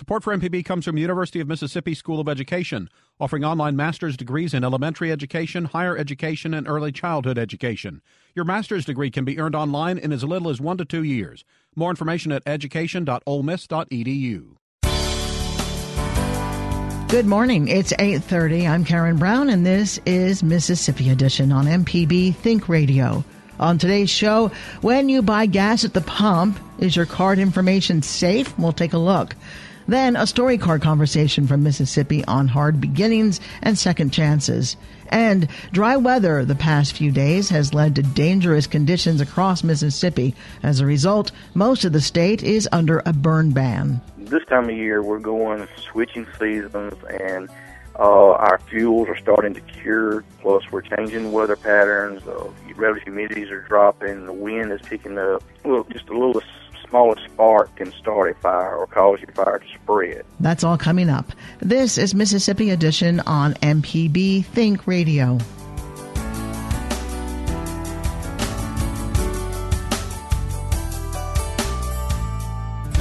Support for MPB comes from University of Mississippi School of Education, offering online master's degrees in elementary education, higher education, and early childhood education. Your master's degree can be earned online in as little as one to two years. More information at education.olemiss.edu. Good morning. It's 8:30. I'm Karen Brown and this is Mississippi Edition on MPB Think Radio. On today's show, when you buy gas at the pump, is your card information safe? We'll take a look. Then a StoryCorps conversation from Mississippi on hard beginnings and second chances. And dry weather the past few days has led to dangerous conditions across Mississippi. As a result, most of the state is under a burn ban. This time of year, we're going switching seasons and uh, our fuels are starting to cure. Plus, we're changing weather patterns. Uh, relative humidities are dropping. The wind is picking up. Well, just a little smallest spark can start a fire or cause your fire to spread. That's all coming up. This is Mississippi Edition on MPB Think Radio.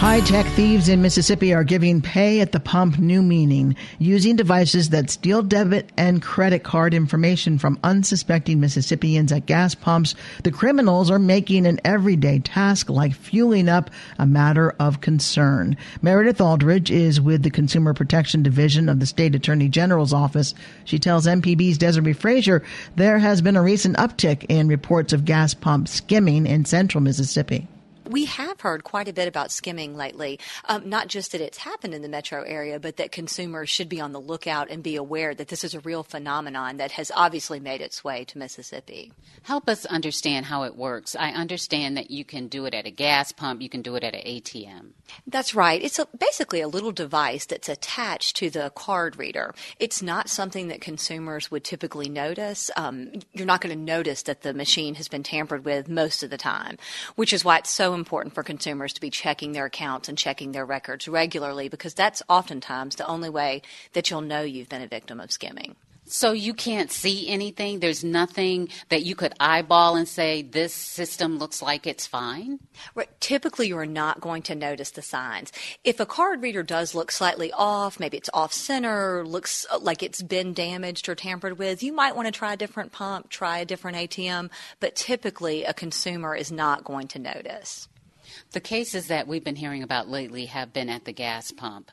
High tech thieves in Mississippi are giving pay at the pump new meaning, using devices that steal debit and credit card information from unsuspecting Mississippians at gas pumps. The criminals are making an everyday task like fueling up a matter of concern. Meredith Aldridge is with the Consumer Protection Division of the State Attorney General's Office. She tells MPB's Desiree Frazier there has been a recent uptick in reports of gas pump skimming in central Mississippi we have heard quite a bit about skimming lately. Um, not just that it's happened in the metro area, but that consumers should be on the lookout and be aware that this is a real phenomenon that has obviously made its way to Mississippi. Help us understand how it works. I understand that you can do it at a gas pump, you can do it at an ATM. That's right. It's a, basically a little device that's attached to the card reader. It's not something that consumers would typically notice. Um, you're not going to notice that the machine has been tampered with most of the time, which is why it's so important for consumers to be checking their accounts and checking their records regularly because that's oftentimes the only way that you'll know you've been a victim of skimming. So you can't see anything? There's nothing that you could eyeball and say, this system looks like it's fine? Right. Typically, you're not going to notice the signs. If a card reader does look slightly off, maybe it's off center, looks uh, like it's been damaged or tampered with, you might want to try a different pump, try a different ATM, but typically a consumer is not going to notice. The cases that we've been hearing about lately have been at the gas pump.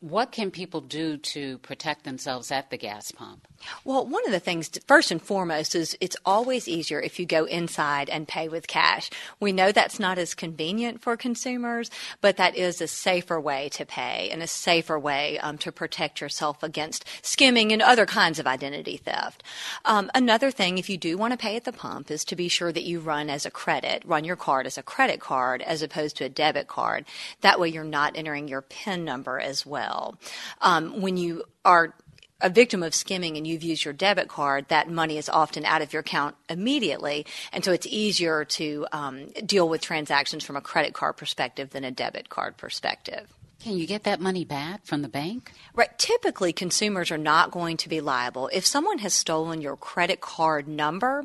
What can people do to protect themselves at the gas pump? Well, one of the things, first and foremost, is it's always easier if you go inside and pay with cash. We know that's not as convenient for consumers, but that is a safer way to pay and a safer way um, to protect yourself against skimming and other kinds of identity theft. Um, another thing, if you do want to pay at the pump, is to be sure that you run as a credit, run your card as a credit card as opposed to a debit card. That way you're not entering your PIN number as well. Um, when you are a victim of skimming and you've used your debit card, that money is often out of your account immediately. And so it's easier to um, deal with transactions from a credit card perspective than a debit card perspective. Can you get that money back from the bank? Right. Typically, consumers are not going to be liable. If someone has stolen your credit card number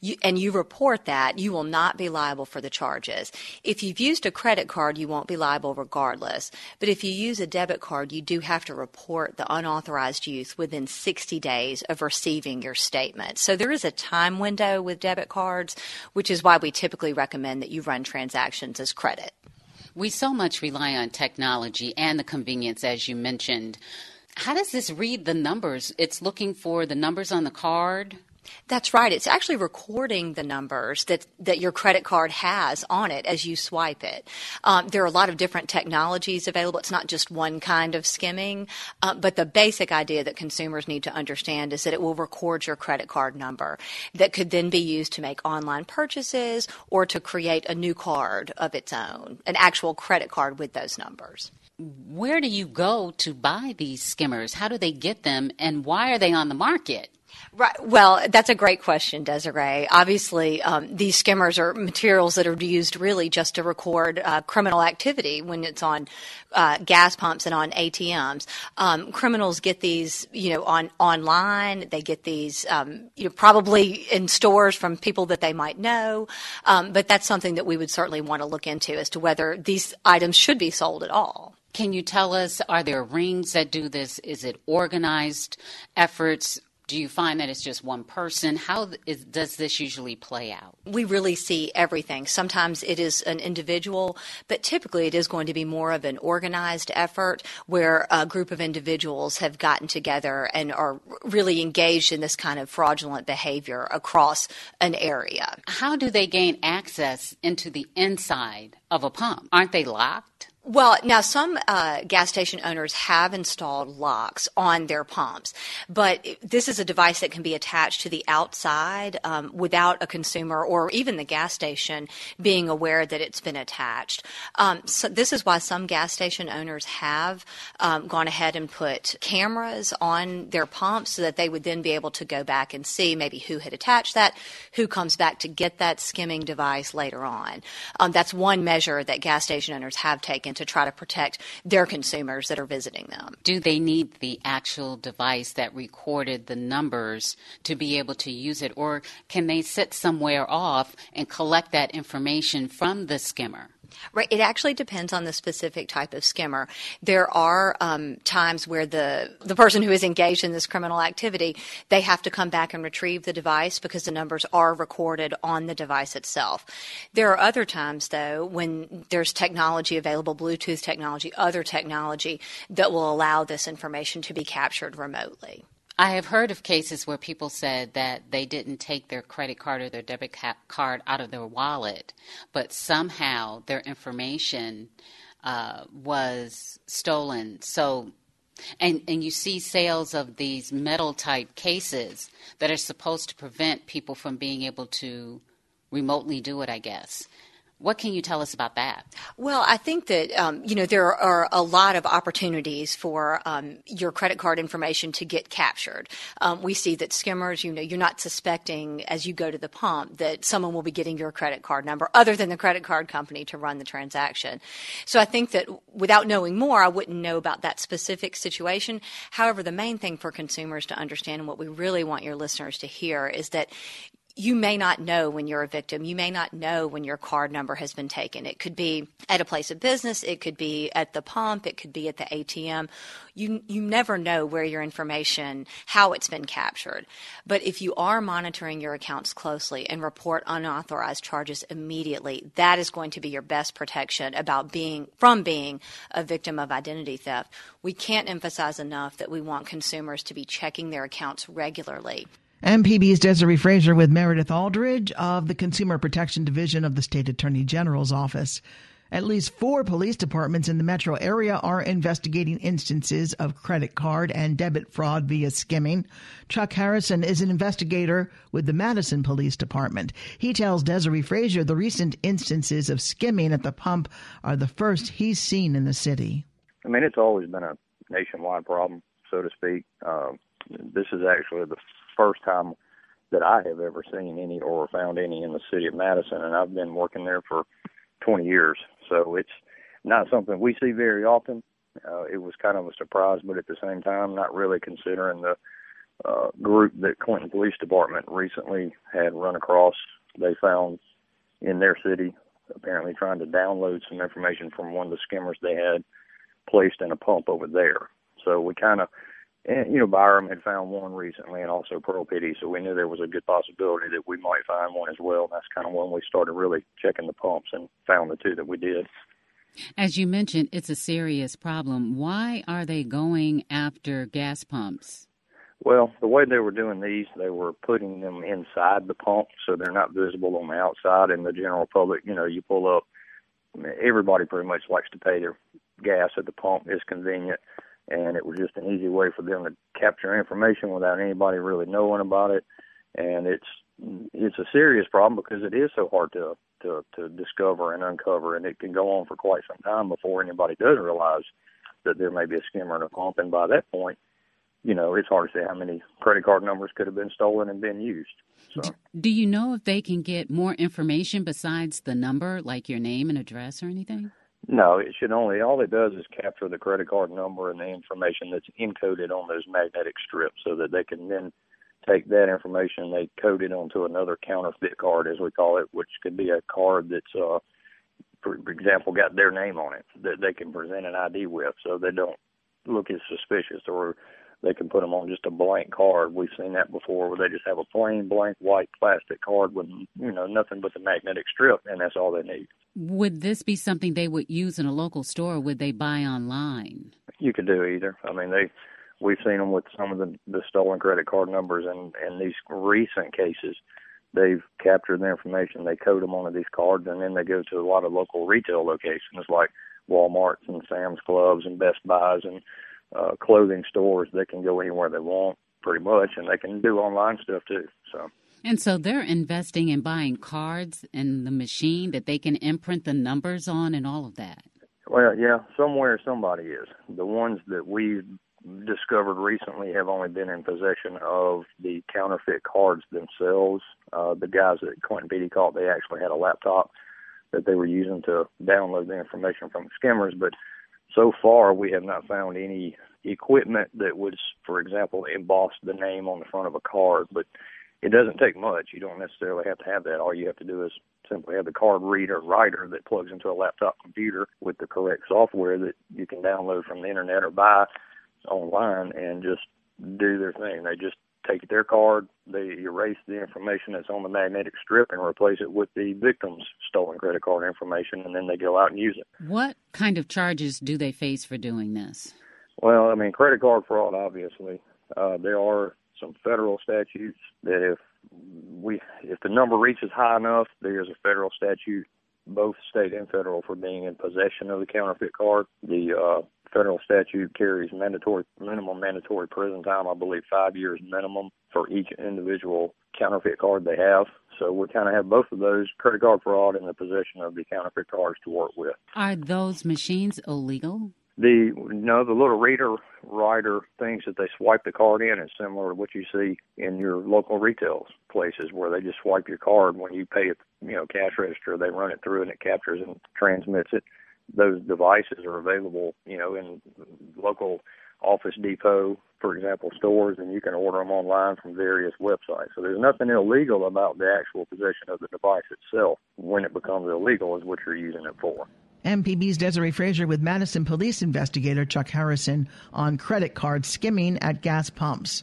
you, and you report that, you will not be liable for the charges. If you've used a credit card, you won't be liable regardless. But if you use a debit card, you do have to report the unauthorized use within 60 days of receiving your statement. So there is a time window with debit cards, which is why we typically recommend that you run transactions as credit. We so much rely on technology and the convenience, as you mentioned. How does this read the numbers? It's looking for the numbers on the card? That's right. It's actually recording the numbers that, that your credit card has on it as you swipe it. Um, there are a lot of different technologies available. It's not just one kind of skimming, uh, but the basic idea that consumers need to understand is that it will record your credit card number that could then be used to make online purchases or to create a new card of its own, an actual credit card with those numbers where do you go to buy these skimmers? How do they get them, and why are they on the market? Right. Well, that's a great question, Desiree. Obviously, um, these skimmers are materials that are used really just to record uh, criminal activity when it's on uh, gas pumps and on ATMs. Um, criminals get these, you know, on online. They get these, um, you know, probably in stores from people that they might know. Um, but that's something that we would certainly want to look into as to whether these items should be sold at all. Can you tell us, are there rings that do this? Is it organized efforts? Do you find that it's just one person? How is, does this usually play out? We really see everything. Sometimes it is an individual, but typically it is going to be more of an organized effort where a group of individuals have gotten together and are really engaged in this kind of fraudulent behavior across an area. How do they gain access into the inside of a pump? Aren't they locked? Well, now some uh, gas station owners have installed locks on their pumps, but this is a device that can be attached to the outside um, without a consumer or even the gas station being aware that it's been attached. Um, so this is why some gas station owners have um, gone ahead and put cameras on their pumps so that they would then be able to go back and see maybe who had attached that, who comes back to get that skimming device later on. Um, that's one measure that gas station owners have taken to try to protect their consumers that are visiting them. Do they need the actual device that recorded the numbers to be able to use it, or can they sit somewhere off and collect that information from the skimmer? Right. It actually depends on the specific type of skimmer. There are um, times where the the person who is engaged in this criminal activity they have to come back and retrieve the device because the numbers are recorded on the device itself. There are other times though when there's technology available, Bluetooth technology, other technology that will allow this information to be captured remotely. I have heard of cases where people said that they didn't take their credit card or their debit card out of their wallet, but somehow their information uh, was stolen. So, and and you see sales of these metal type cases that are supposed to prevent people from being able to remotely do it. I guess. What can you tell us about that? Well, I think that um, you know there are a lot of opportunities for um, your credit card information to get captured. Um, we see that skimmers, you know, you're not suspecting as you go to the pump that someone will be getting your credit card number other than the credit card company to run the transaction. So I think that without knowing more, I wouldn't know about that specific situation. However, the main thing for consumers to understand and what we really want your listeners to hear is that you may not know when you're a victim. You may not know when your card number has been taken. It could be at a place of business. It could be at the pump. It could be at the ATM. You, you never know where your information, how it's been captured. But if you are monitoring your accounts closely and report unauthorized charges immediately, that is going to be your best protection about being, from being a victim of identity theft. We can't emphasize enough that we want consumers to be checking their accounts regularly. MPB's Desiree Frazier with Meredith Aldridge of the Consumer Protection Division of the State Attorney General's Office. At least four police departments in the metro area are investigating instances of credit card and debit fraud via skimming. Chuck Harrison is an investigator with the Madison Police Department. He tells Desiree Frazier the recent instances of skimming at the pump are the first he's seen in the city. I mean, it's always been a nationwide problem, so to speak. Uh, this is actually the first time that I have ever seen any or found any in the city of Madison, and I've been working there for 20 years. So it's not something we see very often. Uh, it was kind of a surprise, but at the same time, not really considering the uh, group that Clinton Police Department recently had run across. They found in their city, apparently trying to download some information from one of the skimmers they had placed in a pump over there. So we kind of and you know Byram had found one recently, and also Pearl PD, so we knew there was a good possibility that we might find one as well. And That's kind of when we started really checking the pumps and found the two that we did. As you mentioned, it's a serious problem. Why are they going after gas pumps? Well, the way they were doing these, they were putting them inside the pump, so they're not visible on the outside. And the general public, you know, you pull up, everybody pretty much likes to pay their gas at the pump. It's convenient, and it was just an easy way for them to capture information without anybody really knowing about it. And it's it's a serious problem because it is so hard to to to discover and uncover, and it can go on for quite some time before anybody does realize that there may be a skimmer in a pump. And by that point, you know, it's hard to say how many credit card numbers could have been stolen and been used. So. Do you know if they can get more information besides the number, like your name and address or anything? No, it should only, all it does is capture the credit card number and the information that's encoded on those magnetic strips so that they can then take that information, they code it onto another counterfeit card, as we call it, which could be a card that's, uh, for example, got their name on it that they can present an ID with so they don't look as suspicious or they can put them on just a blank card. We've seen that before where they just have a plain blank white plastic card with you know nothing but the magnetic strip, and that's all they need. Would this be something they would use in a local store? Or would they buy online? You could do either. I mean, they we've seen them with some of the the stolen credit card numbers, and and these recent cases. They've captured the information, they code them onto these cards, and then they go to a lot of local retail locations like Walmart's and Sam's Clubs and Best Buys and uh, clothing stores. They can go anywhere they want, pretty much, and they can do online stuff too. So. And so they're investing in buying cards and the machine that they can imprint the numbers on and all of that. Well, yeah, somewhere somebody is. The ones that we've discovered recently have only been in possession of the counterfeit cards themselves. Uh, the guys at Clinton PD caught, they actually had a laptop that they were using to download the information from the skimmers, but so far we have not found any equipment that would, for example, emboss the name on the front of a card. But it doesn't take much. You don't necessarily have to have that. All you have to do is simply have the card reader writer that plugs into a laptop computer with the correct software that you can download from the internet or buy online and just do their thing. They just take their card, they erase the information that's on the magnetic strip and replace it with the victim's stolen credit card information, and then they go out and use it. What kind of charges do they face for doing this? Well, I mean, credit card fraud, obviously. Uh, there are some federal statutes that if we if the number reaches high enough, there's a federal statute, both state and federal, for being in possession of the counterfeit card. The uh, federal statute carries mandatory minimum mandatory prison time, I believe five years minimum for each individual counterfeit card they have. So we kind of have both of those credit card fraud and the possession of the counterfeit cards to work with. Are those machines illegal? The you know the little reader writer things that they swipe the card in is similar to what you see in your local retail places where they just swipe your card when you pay at you know cash register. They run it through and it captures and transmits it those devices are available, you know, in local Office Depot, for example, stores, and you can order them online from various websites. So there's nothing illegal about the actual possession of the device itself. When it becomes illegal is what you're using it for. MPB's Desiree Frazier with Madison police investigator Chuck Harrison on credit card skimming at gas pumps.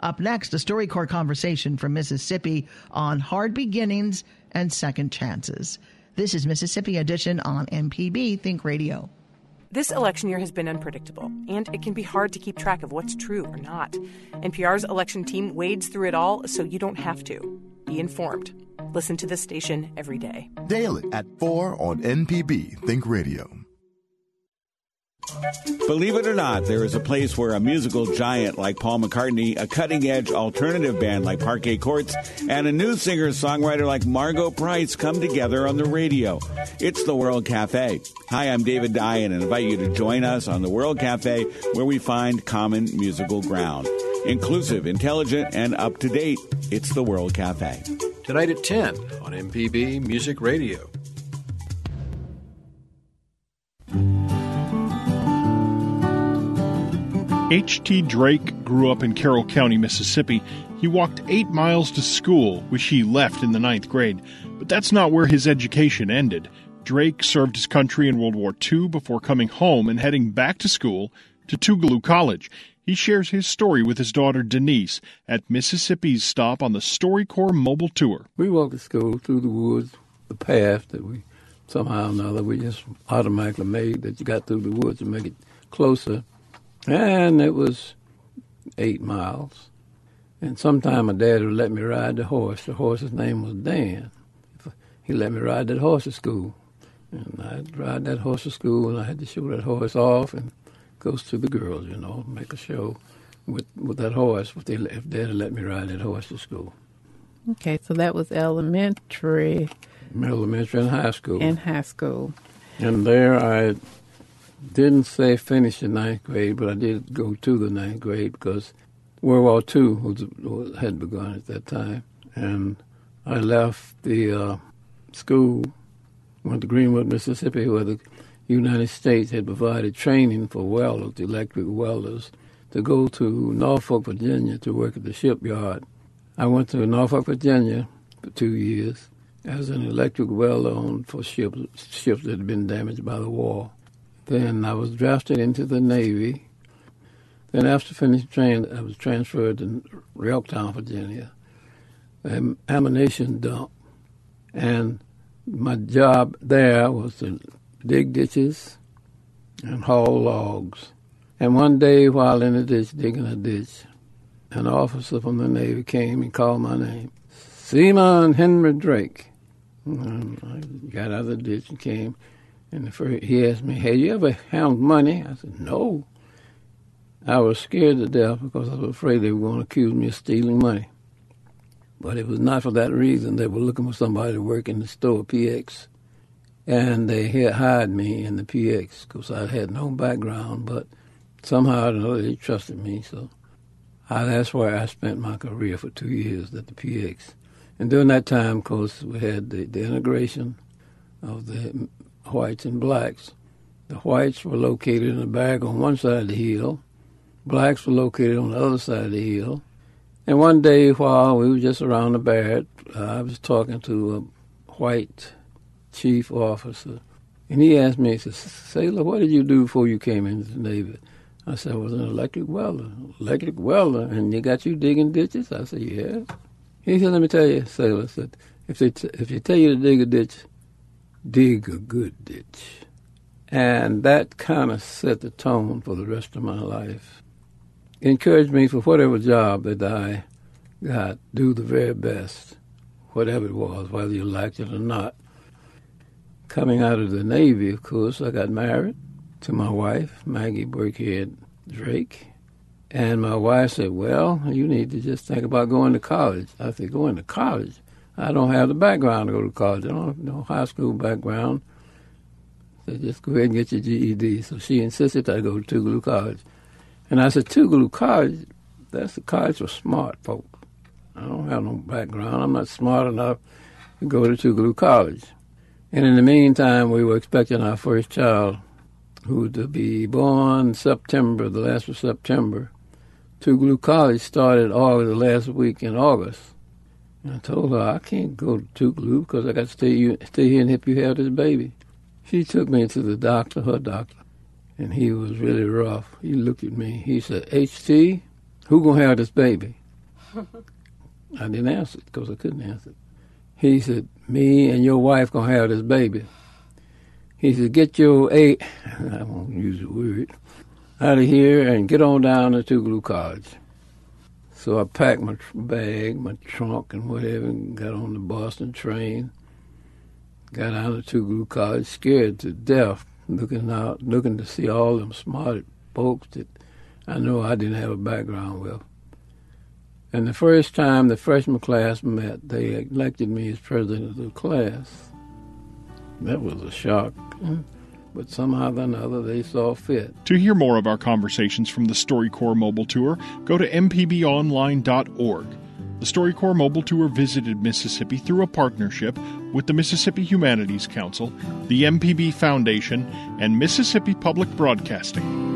Up next, a StoryCorps conversation from Mississippi on hard beginnings and second chances. This is Mississippi Edition on MPB Think Radio. This election year has been unpredictable, and it can be hard to keep track of what's true or not. NPR's election team wades through it all so you don't have to. Be informed. Listen to this station every day. Daily at 4 on MPB Think Radio. Believe it or not, there is a place where a musical giant like Paul McCartney, a cutting edge alternative band like Parquet Courts, and a new singer songwriter like Margo Price come together on the radio. It's the World Cafe. Hi, I'm David Dye and invite you to join us on the World Cafe where we find common musical ground. Inclusive, intelligent, and up to date. It's the World Cafe. Tonight at 10 on MPB Music Radio. H.T. Drake grew up in Carroll County, Mississippi. He walked eight miles to school, which he left in the ninth grade. But that's not where his education ended. Drake served his country in World War II before coming home and heading back to school to Tougaloo College. He shares his story with his daughter Denise at Mississippi's stop on the StoryCorps mobile tour. We walked to school through the woods, the path that we somehow or another we just automatically made that you got through the woods to make it closer and it was eight miles. And sometime my dad would let me ride the horse. The horse's name was Dan. He let me ride that horse to school. And I'd ride that horse to school, and I had to show that horse off and goes to the girls, you know, make a show with with that horse if they if they'd let me ride that horse to school. Okay, so that was elementary. Elementary and high school. In high school. And there I didn't say finish the ninth grade, but I did go to the ninth grade because World War II was, was, had begun at that time. And I left the uh, school, went to Greenwood, Mississippi, where the United States had provided training for welders, electric welders, to go to Norfolk, Virginia to work at the shipyard. I went to Norfolk, Virginia for two years as an electric welder on for ships, ships that had been damaged by the war. Then I was drafted into the Navy. Then after finishing training, I was transferred to Yorktown, Virginia, an ammunition dump. And my job there was to dig ditches and haul logs. And one day, while in the ditch, digging a ditch, an officer from the Navy came and called my name, Seaman Henry Drake. And I got out of the ditch and came, and first, he asked me, "Have you ever found money?" I said, "No." I was scared to death because I was afraid they were going to accuse me of stealing money. But it was not for that reason. They were looking for somebody to work in the store, PX. And they had hired me in the PX because I had no background, but somehow or another they trusted me. So I, that's where I spent my career for two years at the PX. And during that time, of course, we had the, the integration of the whites and blacks. The whites were located in a bag on one side of the hill. Blacks were located on the other side of the hill. And one day, while we were just around the barrack, I was talking to a white chief officer, and he asked me, he said, Sailor, what did you do before you came into the Navy? I said, I was an electric welder. Electric welder, and they got you digging ditches? I said, yeah. He said, let me tell you, Sailor, said, if they, t- if they tell you to dig a ditch, dig a good ditch. And that kind of set the tone for the rest of my life. encouraged me for whatever job that I got, do the very best, whatever it was, whether you liked it or not. Coming out of the Navy, of course, I got married to my wife, Maggie Burkhead Drake. And my wife said, Well, you need to just think about going to college. I said, Going to college? I don't have the background to go to college. I don't have no high school background. So just go ahead and get your GED. So she insisted I go to Tougaloo College. And I said, Tougaloo College, that's the college for smart folk. I don't have no background. I'm not smart enough to go to Tougaloo College. And in the meantime, we were expecting our first child, who was to be born September, the last of September. Tougaloo College started August, the last week in August. I told her, I can't go to Tougaloo because I got to stay, stay here and help you have this baby. She took me to the doctor, her doctor, and he was really rough. He looked at me. He said, HT, who going to have this baby? I didn't answer because I couldn't answer. He said, me and your wife going to have this baby. He said, get your eight, I won't use the word, out of here and get on down to Tougaloo College. So I packed my bag, my trunk, and whatever, and got on the Boston train. Got out of Tougaloo College, scared to death, looking out, looking to see all them smart folks that I know I didn't have a background with. And the first time the freshman class met, they elected me as president of the class. That was a shock. Mm-hmm. But somehow or another, they saw fit. To hear more of our conversations from the StoryCorps Mobile Tour, go to mpbonline.org. The StoryCorps Mobile Tour visited Mississippi through a partnership with the Mississippi Humanities Council, the MPB Foundation, and Mississippi Public Broadcasting.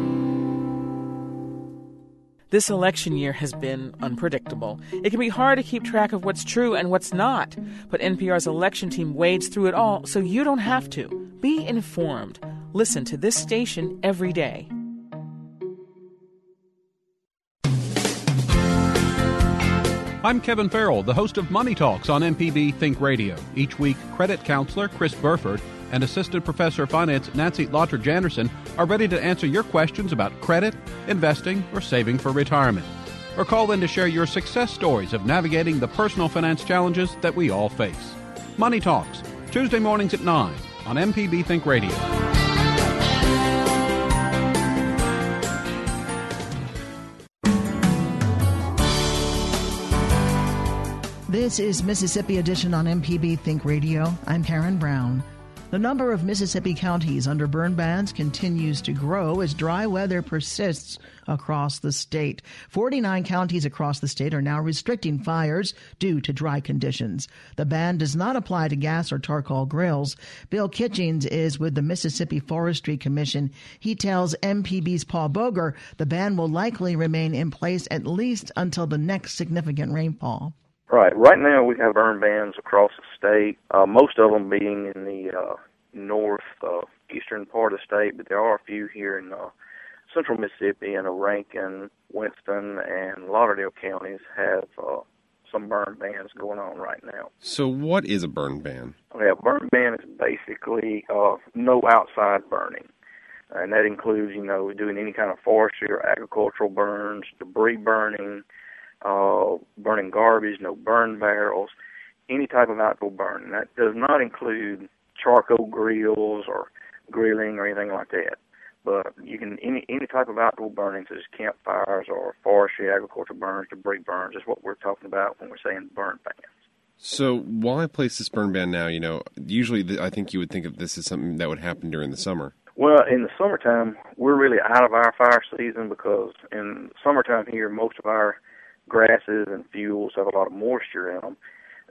This election year has been unpredictable. It can be hard to keep track of what's true and what's not, but NPR's election team wades through it all so you don't have to. Be informed. Listen to this station every day. I'm Kevin Farrell, the host of Money Talks on MPB Think Radio. Each week, credit counselor Chris Burford and Assistant Professor of Finance Nancy Lottridge Anderson are ready to answer your questions about credit, investing, or saving for retirement. or call in to share your success stories of navigating the personal finance challenges that we all face. Money Talks, Tuesday mornings at 9 on MPB Think Radio. This is Mississippi Edition on MPB Think Radio. I'm Karen Brown. The number of Mississippi counties under burn bans continues to grow as dry weather persists across the state. 49 counties across the state are now restricting fires due to dry conditions. The ban does not apply to gas or charcoal grills. Bill Kitchings is with the Mississippi Forestry Commission. He tells MPB's Paul Boger the ban will likely remain in place at least until the next significant rainfall. Right. Right now, we have burn bans across the state. Uh, most of them being in the uh, north uh, eastern part of the state, but there are a few here in uh, central Mississippi and Rankin, Winston, and Lauderdale counties have uh, some burn bans going on right now. So, what is a burn ban? A burn ban is basically uh, no outside burning. And that includes, you know, doing any kind of forestry or agricultural burns, debris burning, uh, burning garbage, no burn barrels, any type of outdoor burning. That does not include charcoal grills or grilling or anything like that. But you can any any type of outdoor burning, such as campfires or forestry, agriculture burns, debris burns, is what we're talking about when we're saying burn bans. So why place this burn ban now? You know, usually I think you would think of this as something that would happen during the summer. Well, in the summertime, we're really out of our fire season because in summertime here, most of our grasses and fuels have a lot of moisture in them.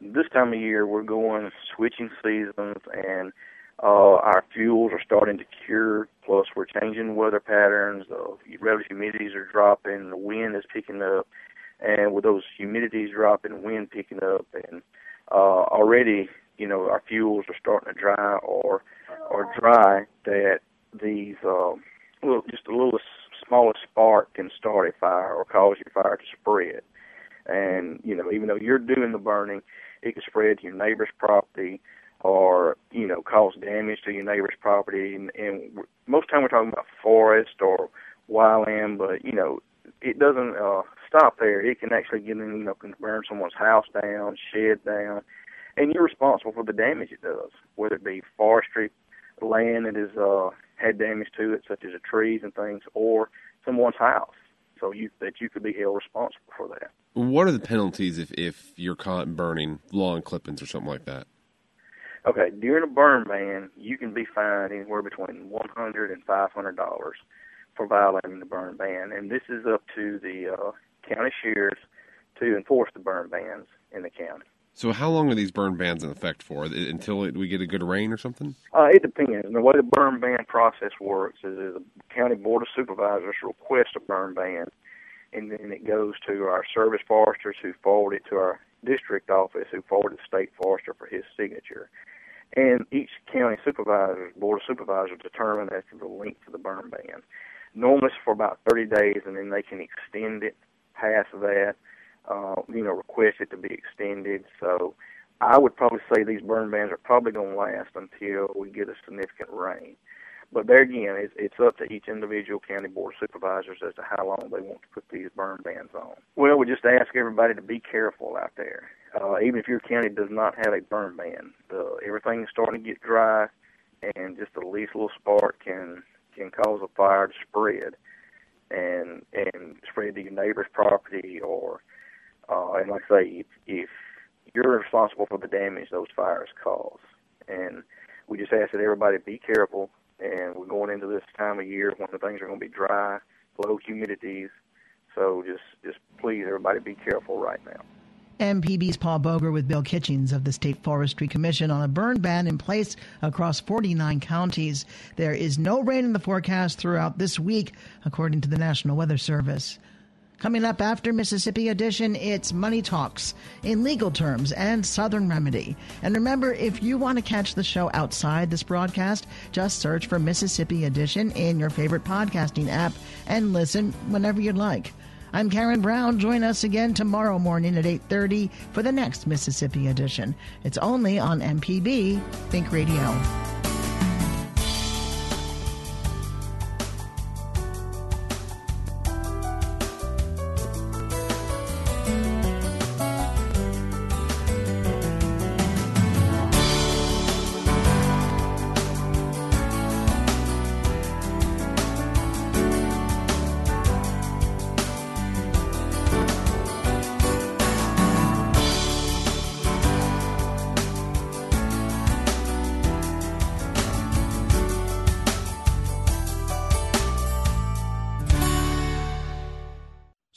This time of year, we're going switching seasons, and uh, our fuels are starting to cure. Plus, we're changing weather patterns. The relative humidities are dropping. The wind is picking up, and with those humidities dropping, wind picking up, and uh, already, you know, our fuels are starting to dry or or dry. That these uh, little, just a little smallest spark can start a fire or cause your fire to spread. And you know, even though you're doing the burning, it can spread to your neighbor's property or you know cause damage to your neighbor's property. And, and most time we're talking about forest or wildland, but you know it doesn't uh, stop there. It can actually get in, you know, can burn someone's house down, shed down, and you're responsible for the damage it does, whether it be forestry land that has uh, had damage to it, such as the trees and things, or someone's house. So you that you could be held responsible for that. What are the penalties if if you're caught burning lawn clippings or something like that? Okay, during a burn ban, you can be fined anywhere between one hundred and five hundred dollars for violating the burn ban, and this is up to the uh, county sheriffs to enforce the burn bans in the county. So, how long are these burn bans in effect for? Until it, we get a good rain or something? Uh, it depends. And the way the burn ban process works is, is the county board of supervisors request a burn ban, and then it goes to our service foresters who forward it to our district office, who forward it to state forester for his signature. And each county supervisor, board of supervisors, determine as to the length of the burn ban. Normally, it's for about 30 days, and then they can extend it past that uh, you know, request it to be extended. So I would probably say these burn bans are probably going to last until we get a significant rain. But there again, it's, it's up to each individual county board of supervisors as to how long they want to put these burn bans on. Well, we just ask everybody to be careful out there. Uh, even if your county does not have a burn ban, the, everything is starting to get dry, and just the least little spark can can cause a fire to spread, and and spread to your neighbor's property or uh, and like I say, if, if you're responsible for the damage those fires cause, and we just ask that everybody be careful. And we're going into this time of year when the things are going to be dry, low humidities. So just, just please, everybody, be careful right now. MPB's Paul Boger with Bill Kitchings of the State Forestry Commission on a burn ban in place across 49 counties. There is no rain in the forecast throughout this week, according to the National Weather Service. Coming up after Mississippi Edition, it's Money Talks in legal terms and Southern Remedy. And remember, if you want to catch the show outside this broadcast, just search for Mississippi Edition in your favorite podcasting app and listen whenever you'd like. I'm Karen Brown. Join us again tomorrow morning at 8:30 for the next Mississippi Edition. It's only on MPB Think Radio.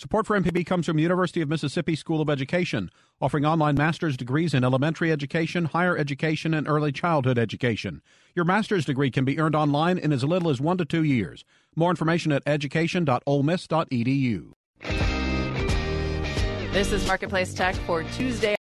Support for MPB comes from University of Mississippi School of Education, offering online master's degrees in elementary education, higher education, and early childhood education. Your master's degree can be earned online in as little as one to two years. More information at education.olemiss.edu. This is Marketplace Tech for Tuesday.